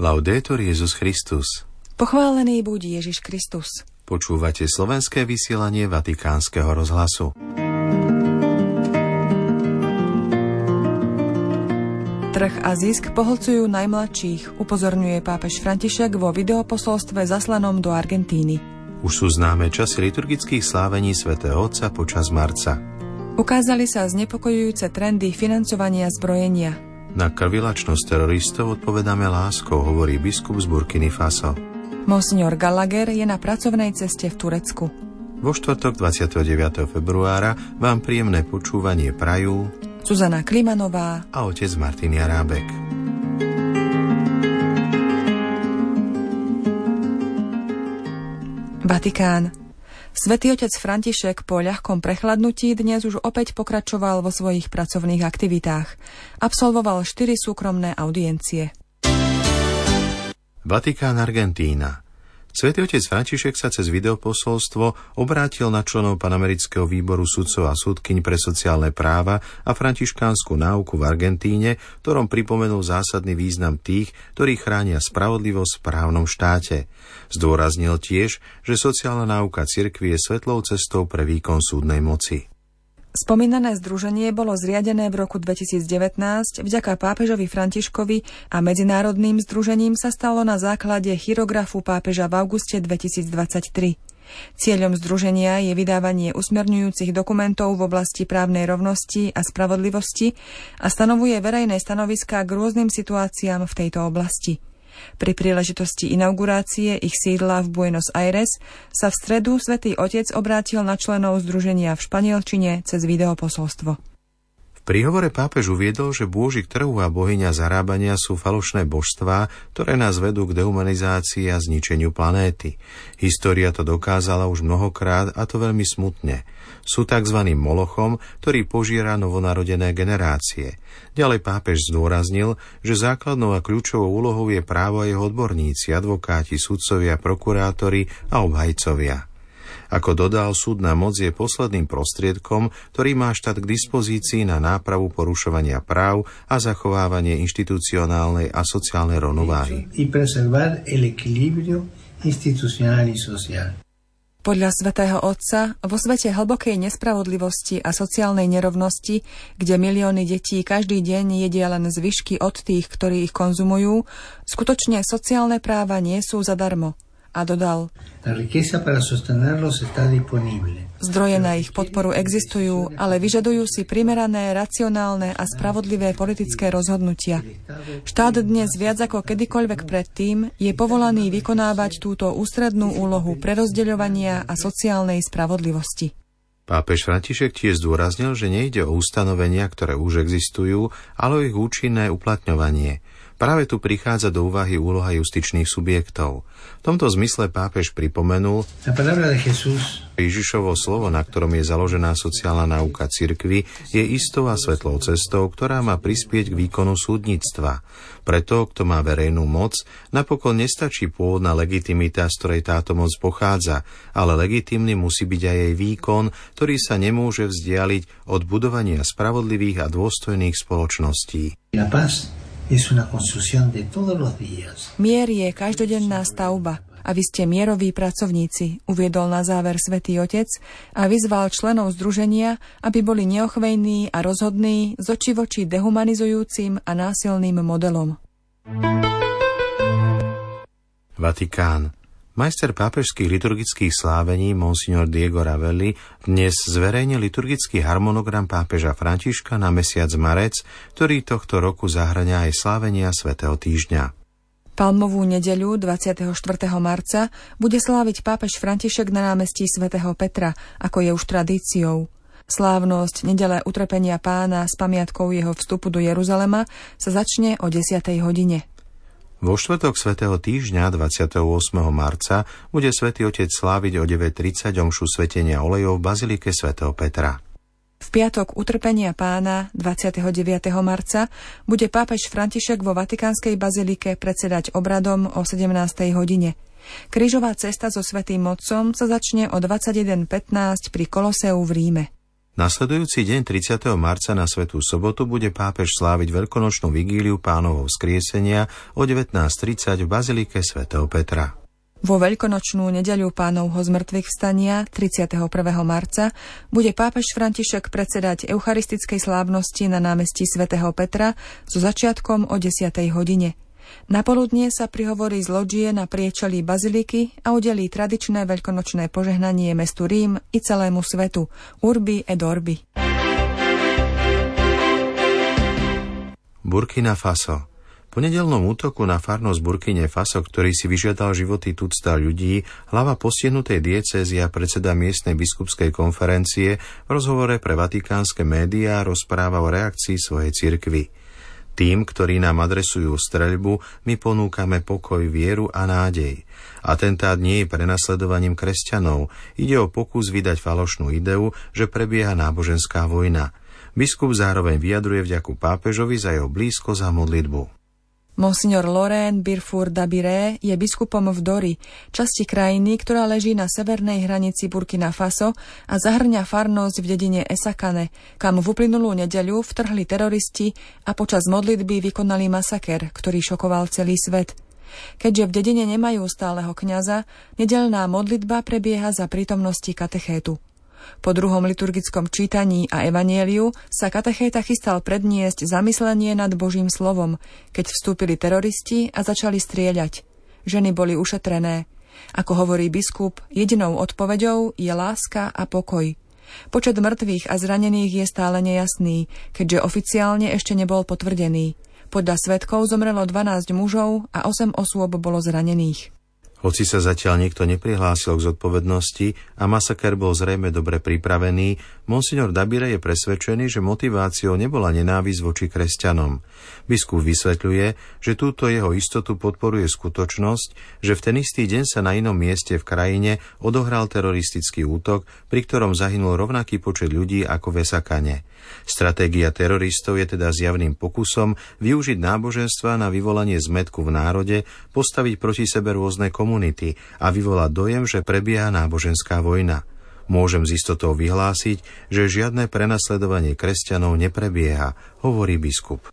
Laudetur Jezus Christus. Pochválený buď Ježiš Kristus. Počúvate slovenské vysielanie Vatikánskeho rozhlasu. Trh a zisk pohlcujú najmladších, upozorňuje pápež František vo videoposolstve zaslanom do Argentíny. Už sú známe časy liturgických slávení svätého Otca počas marca. Ukázali sa znepokojujúce trendy financovania zbrojenia. Na krvilačnosť teroristov odpovedáme láskou, hovorí biskup z Burkiny Faso. Monsignor Gallagher je na pracovnej ceste v Turecku. Vo štvrtok 29. februára vám príjemné počúvanie prajú Zuzana Klimanová a otec Martin Jarábek. Vatikán. Svetý otec František po ľahkom prechladnutí dnes už opäť pokračoval vo svojich pracovných aktivitách. Absolvoval štyri súkromné audiencie. Vatikán Argentína. Svetý otec František sa cez videoposolstvo obrátil na členov Panamerického výboru sudcov a súdkyň pre sociálne práva a františkánsku náuku v Argentíne, ktorom pripomenul zásadný význam tých, ktorí chránia spravodlivosť v právnom štáte. Zdôraznil tiež, že sociálna náuka cirkvi je svetlou cestou pre výkon súdnej moci. Spomínané združenie bolo zriadené v roku 2019 vďaka pápežovi Františkovi a medzinárodným združením sa stalo na základe chirografu pápeža v auguste 2023. Cieľom združenia je vydávanie usmerňujúcich dokumentov v oblasti právnej rovnosti a spravodlivosti a stanovuje verejné stanoviská k rôznym situáciám v tejto oblasti. Pri príležitosti inaugurácie ich sídla v Buenos Aires sa v stredu svätý Otec obrátil na členov združenia v Španielčine cez videoposolstvo. V príhovore pápež uviedol, že bôžik trhu a bohyňa zarábania sú falošné božstvá, ktoré nás vedú k dehumanizácii a zničeniu planéty. História to dokázala už mnohokrát a to veľmi smutne sú tzv. molochom, ktorý požiera novonarodené generácie. Ďalej pápež zdôraznil, že základnou a kľúčovou úlohou je právo a jeho odborníci, advokáti, sudcovia, prokurátori a obhajcovia. Ako dodal, súdna moc je posledným prostriedkom, ktorý má štát k dispozícii na nápravu porušovania práv a zachovávanie inštitucionálnej a sociálnej rovnováhy. Podľa svätého Otca, vo svete hlbokej nespravodlivosti a sociálnej nerovnosti, kde milióny detí každý deň jedia len zvyšky od tých, ktorí ich konzumujú, skutočne sociálne práva nie sú zadarmo – a dodal Zdroje na ich podporu existujú, ale vyžadujú si primerané, racionálne a spravodlivé politické rozhodnutia. Štát dnes viac ako kedykoľvek predtým je povolaný vykonávať túto ústrednú úlohu prerozdeľovania a sociálnej spravodlivosti. Pápež František tiež zdôraznil, že nejde o ustanovenia, ktoré už existujú, ale o ich účinné uplatňovanie – Práve tu prichádza do úvahy úloha justičných subjektov. V tomto zmysle pápež pripomenul Ježišovo slovo, na ktorom je založená sociálna náuka cirkvy, je istou a svetlou cestou, ktorá má prispieť k výkonu súdnictva. Preto, kto má verejnú moc, napokon nestačí pôvodná legitimita, z ktorej táto moc pochádza, ale legitimný musí byť aj jej výkon, ktorý sa nemôže vzdialiť od budovania spravodlivých a dôstojných spoločností. La paz Mier je každodenná stavba a vy ste mieroví pracovníci, uviedol na záver svätý Otec a vyzval členov združenia, aby boli neochvejní a rozhodní z oči voči dehumanizujúcim a násilným modelom. Vatikán. Majster pápežských liturgických slávení Monsignor Diego Ravelli dnes zverejnil liturgický harmonogram pápeža Františka na mesiac marec, ktorý tohto roku zahrania aj slávenia svätého týždňa. Palmovú nedeľu 24. marca bude sláviť pápež František na námestí svätého Petra, ako je už tradíciou. Slávnosť nedele utrpenia pána s pamiatkou jeho vstupu do Jeruzalema sa začne o 10. hodine. Vo štvrtok svätého týždňa 28. marca bude svätý Otec sláviť o 9.30 omšu svetenia olejov v Bazilike svätého Petra. V piatok utrpenia pána 29. marca bude pápež František vo Vatikánskej bazilike predsedať obradom o 17. hodine. Krížová cesta so Svetým Otcom sa začne o 21.15 pri Koloseu v Ríme. Nasledujúci deň 30. marca na Svetú sobotu bude pápež sláviť veľkonočnú vigíliu pánovho skriesenia o 19.30 v Bazilike svätého Petra. Vo veľkonočnú nedeľu pánovho zmrtvých vstania 31. marca bude pápež František predsedať eucharistickej slávnosti na námestí svätého Petra so začiatkom o 10. hodine. Na poludnie sa prihovorí z loďie na priečelí baziliky a udelí tradičné veľkonočné požehnanie mestu Rím i celému svetu, Urbi et Orbi. Burkina Faso po nedelnom útoku na farnosť Burkine Faso, ktorý si vyžiadal životy tucta ľudí, hlava postihnutej diecézy a predseda miestnej biskupskej konferencie v rozhovore pre vatikánske médiá rozpráva o reakcii svojej cirkvy. Tým, ktorí nám adresujú streľbu, my ponúkame pokoj, vieru a nádej. Atentát nie je prenasledovaním kresťanov, ide o pokus vydať falošnú ideu, že prebieha náboženská vojna. Biskup zároveň vyjadruje vďaku pápežovi za jeho blízko za modlitbu. Monsignor Lorén Birfur Dabiré je biskupom v Dori, časti krajiny, ktorá leží na severnej hranici Burkina Faso a zahrňa farnosť v dedine Esakane, kam v uplynulú nedeľu vtrhli teroristi a počas modlitby vykonali masaker, ktorý šokoval celý svet. Keďže v dedine nemajú stáleho kňaza, nedelná modlitba prebieha za prítomnosti katechétu. Po druhom liturgickom čítaní a evanieliu sa katechéta chystal predniesť zamyslenie nad Božím slovom, keď vstúpili teroristi a začali strieľať. Ženy boli ušetrené. Ako hovorí biskup, jedinou odpoveďou je láska a pokoj. Počet mŕtvych a zranených je stále nejasný, keďže oficiálne ešte nebol potvrdený. Podľa svetkov zomrelo 12 mužov a 8 osôb bolo zranených. Hoci sa zatiaľ nikto neprihlásil k zodpovednosti a masaker bol zrejme dobre pripravený, monsignor Dabire je presvedčený, že motiváciou nebola nenávisť voči kresťanom. Biskup vysvetľuje, že túto jeho istotu podporuje skutočnosť, že v ten istý deň sa na inom mieste v krajine odohral teroristický útok, pri ktorom zahynul rovnaký počet ľudí ako v Esakane. Stratégia teroristov je teda zjavným pokusom využiť náboženstva na vyvolanie zmetku v národe, postaviť proti sebe rôzne komunity a vyvolať dojem, že prebieha náboženská vojna. Môžem z istotou vyhlásiť, že žiadne prenasledovanie kresťanov neprebieha, hovorí biskup.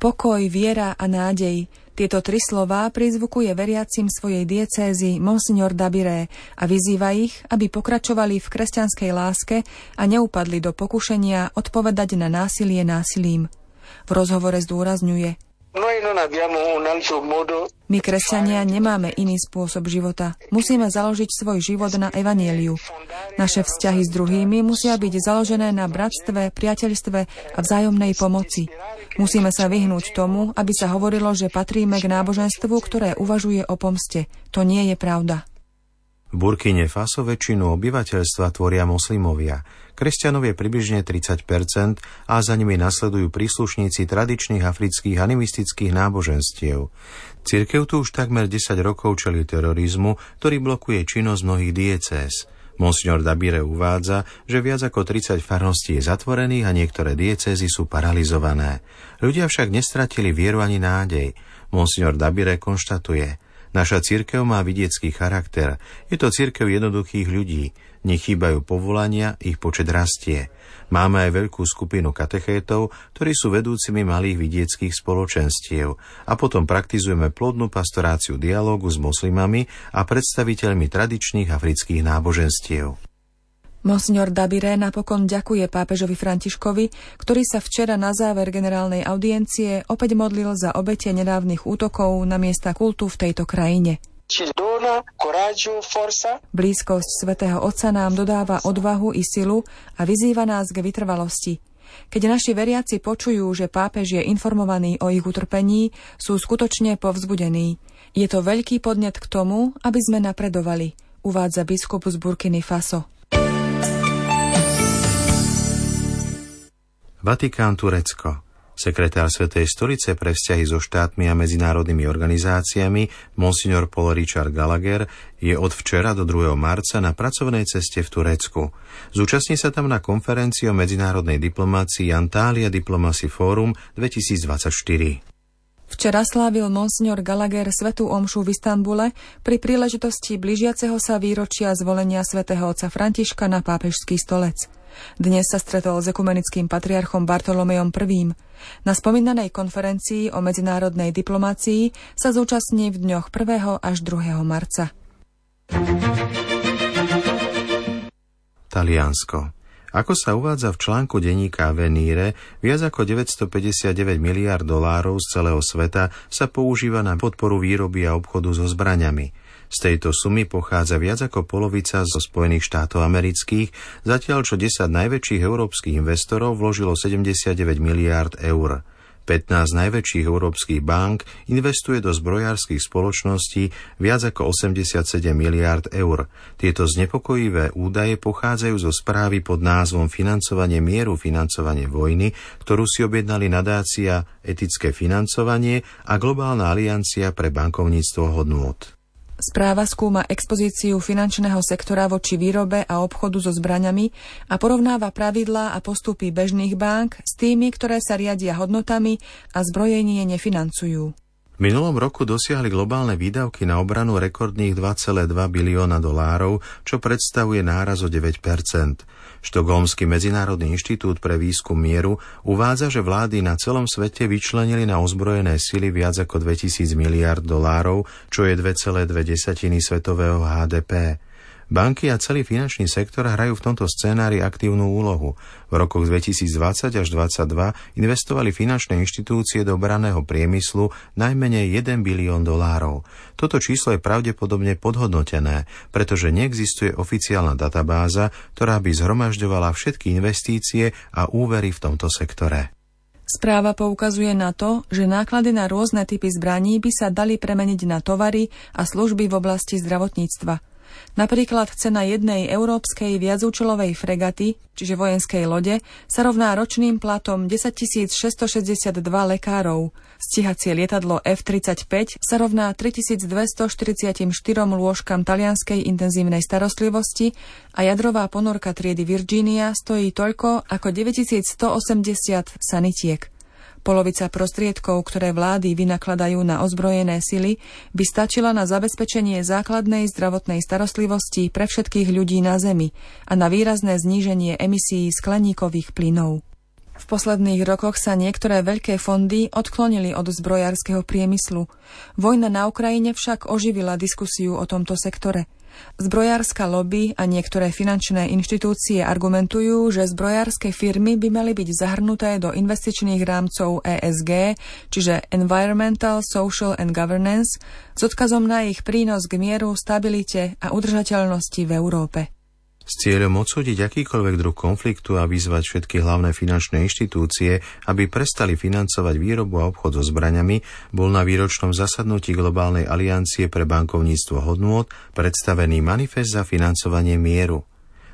Pokoj, viera a nádej. Tieto tri slová prizvukuje veriacim svojej diecézy Monsignor Dabiré a vyzýva ich, aby pokračovali v kresťanskej láske a neupadli do pokušenia odpovedať na násilie násilím. V rozhovore zdôrazňuje – my, kresťania, nemáme iný spôsob života. Musíme založiť svoj život na evanieliu. Naše vzťahy s druhými musia byť založené na bratstve, priateľstve a vzájomnej pomoci. Musíme sa vyhnúť tomu, aby sa hovorilo, že patríme k náboženstvu, ktoré uvažuje o pomste. To nie je pravda. Burkine Faso väčšinu obyvateľstva tvoria moslimovia. Kresťanov je približne 30% a za nimi nasledujú príslušníci tradičných afrických animistických náboženstiev. Cirkev tu už takmer 10 rokov čeli terorizmu, ktorý blokuje činnosť mnohých diecéz. Monsignor Dabire uvádza, že viac ako 30 farností je zatvorených a niektoré diecézy sú paralizované. Ľudia však nestratili vieru ani nádej. Monsignor Dabire konštatuje – Naša církev má vidiecký charakter. Je to církev jednoduchých ľudí. Nechýbajú povolania, ich počet rastie. Máme aj veľkú skupinu katechétov, ktorí sú vedúcimi malých vidieckých spoločenstiev a potom praktizujeme plodnú pastoráciu dialógu s moslimami a predstaviteľmi tradičných afrických náboženstiev. Monsignor Dabire napokon ďakuje pápežovi Františkovi, ktorý sa včera na záver generálnej audiencie opäť modlil za obete nedávnych útokov na miesta kultu v tejto krajine. Blízkosť svätého Otca nám dodáva odvahu i silu a vyzýva nás k vytrvalosti. Keď naši veriaci počujú, že pápež je informovaný o ich utrpení, sú skutočne povzbudení. Je to veľký podnet k tomu, aby sme napredovali, uvádza biskup z Burkiny Faso. Vatikán Turecko Sekretár Svetej stolice pre vzťahy so štátmi a medzinárodnými organizáciami Monsignor Paul Richard Gallagher je od včera do 2. marca na pracovnej ceste v Turecku. Zúčastní sa tam na konferencii o medzinárodnej diplomácii Antália Diplomacy Forum 2024. Včera slávil Monsignor Gallagher svetú omšu v Istanbule pri príležitosti blížiaceho sa výročia zvolenia svätého otca Františka na pápežský stolec. Dnes sa stretol s ekumenickým patriarchom Bartolomejom I. Na spomínanej konferencii o medzinárodnej diplomácii sa zúčastní v dňoch 1. až 2. marca. Taliansko. Ako sa uvádza v článku denníka Veníre, viac ako 959 miliard dolárov z celého sveta sa používa na podporu výroby a obchodu so zbraňami. Z tejto sumy pochádza viac ako polovica zo Spojených štátov amerických, zatiaľ čo 10 najväčších európskych investorov vložilo 79 miliárd eur. 15 najväčších európskych bank investuje do zbrojárskych spoločností viac ako 87 miliárd eur. Tieto znepokojivé údaje pochádzajú zo správy pod názvom Financovanie mieru, financovanie vojny, ktorú si objednali nadácia Etické financovanie a Globálna aliancia pre bankovníctvo hodnôt. Správa skúma expozíciu finančného sektora voči výrobe a obchodu so zbraňami a porovnáva pravidlá a postupy bežných bank s tými, ktoré sa riadia hodnotami a zbrojenie nefinancujú. V minulom roku dosiahli globálne výdavky na obranu rekordných 2,2 bilióna dolárov, čo predstavuje náraz o 9% Štokholmský medzinárodný inštitút pre výskum mieru uvádza, že vlády na celom svete vyčlenili na ozbrojené sily viac ako 2000 miliard dolárov, čo je 2,2 svetového HDP. Banky a celý finančný sektor hrajú v tomto scénári aktívnu úlohu. V rokoch 2020 až 2022 investovali finančné inštitúcie do braného priemyslu najmenej 1 bilión dolárov. Toto číslo je pravdepodobne podhodnotené, pretože neexistuje oficiálna databáza, ktorá by zhromažďovala všetky investície a úvery v tomto sektore. Správa poukazuje na to, že náklady na rôzne typy zbraní by sa dali premeniť na tovary a služby v oblasti zdravotníctva. Napríklad cena jednej európskej viacúčelovej fregaty, čiže vojenskej lode, sa rovná ročným platom 10 662 lekárov. Stíhacie lietadlo F-35 sa rovná 3244 lôžkam talianskej intenzívnej starostlivosti a jadrová ponorka triedy Virginia stojí toľko ako 9180 sanitiek. Polovica prostriedkov, ktoré vlády vynakladajú na ozbrojené sily, by stačila na zabezpečenie základnej zdravotnej starostlivosti pre všetkých ľudí na Zemi a na výrazné zníženie emisí skleníkových plynov. V posledných rokoch sa niektoré veľké fondy odklonili od zbrojárskeho priemyslu. Vojna na Ukrajine však oživila diskusiu o tomto sektore – Zbrojárska lobby a niektoré finančné inštitúcie argumentujú, že zbrojárske firmy by mali byť zahrnuté do investičných rámcov ESG, čiže Environmental, Social and Governance, s odkazom na ich prínos k mieru, stabilite a udržateľnosti v Európe. S cieľom odsúdiť akýkoľvek druh konfliktu a vyzvať všetky hlavné finančné inštitúcie, aby prestali financovať výrobu a obchod so zbraňami, bol na výročnom zasadnutí Globálnej aliancie pre bankovníctvo hodnôt predstavený manifest za financovanie mieru.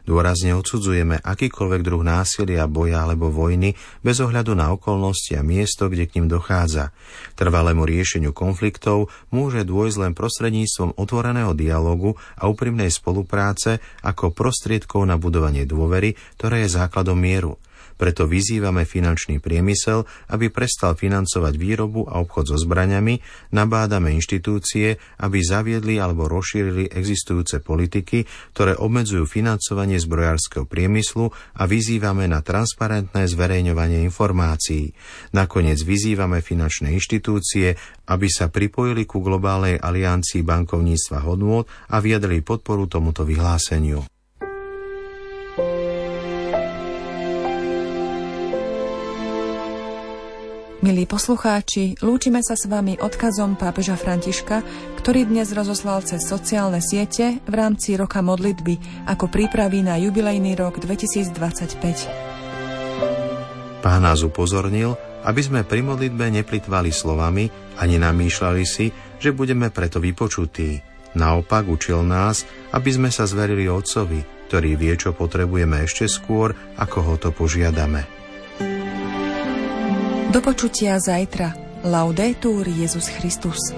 Dôrazne odsudzujeme akýkoľvek druh násilia, boja alebo vojny bez ohľadu na okolnosti a miesto, kde k ním dochádza. Trvalému riešeniu konfliktov môže dôjsť len prostredníctvom otvoreného dialogu a úprimnej spolupráce ako prostriedkov na budovanie dôvery, ktoré je základom mieru. Preto vyzývame finančný priemysel, aby prestal financovať výrobu a obchod so zbraňami, nabádame inštitúcie, aby zaviedli alebo rozšírili existujúce politiky, ktoré obmedzujú financovanie zbrojárskeho priemyslu a vyzývame na transparentné zverejňovanie informácií. Nakoniec vyzývame finančné inštitúcie, aby sa pripojili ku globálnej aliancii bankovníctva hodnôt a vyjadrili podporu tomuto vyhláseniu. Milí poslucháči, lúčime sa s vami odkazom pápeža Františka, ktorý dnes rozoslal cez sociálne siete v rámci roka modlitby ako prípravy na jubilejný rok 2025. Pán nás upozornil, aby sme pri modlitbe neplitvali slovami ani namýšľali si, že budeme preto vypočutí. Naopak učil nás, aby sme sa zverili Otcovi, ktorý vie, čo potrebujeme ešte skôr, ako ho to požiadame. Do počutia zajtra. Laudetur Jezus Christus.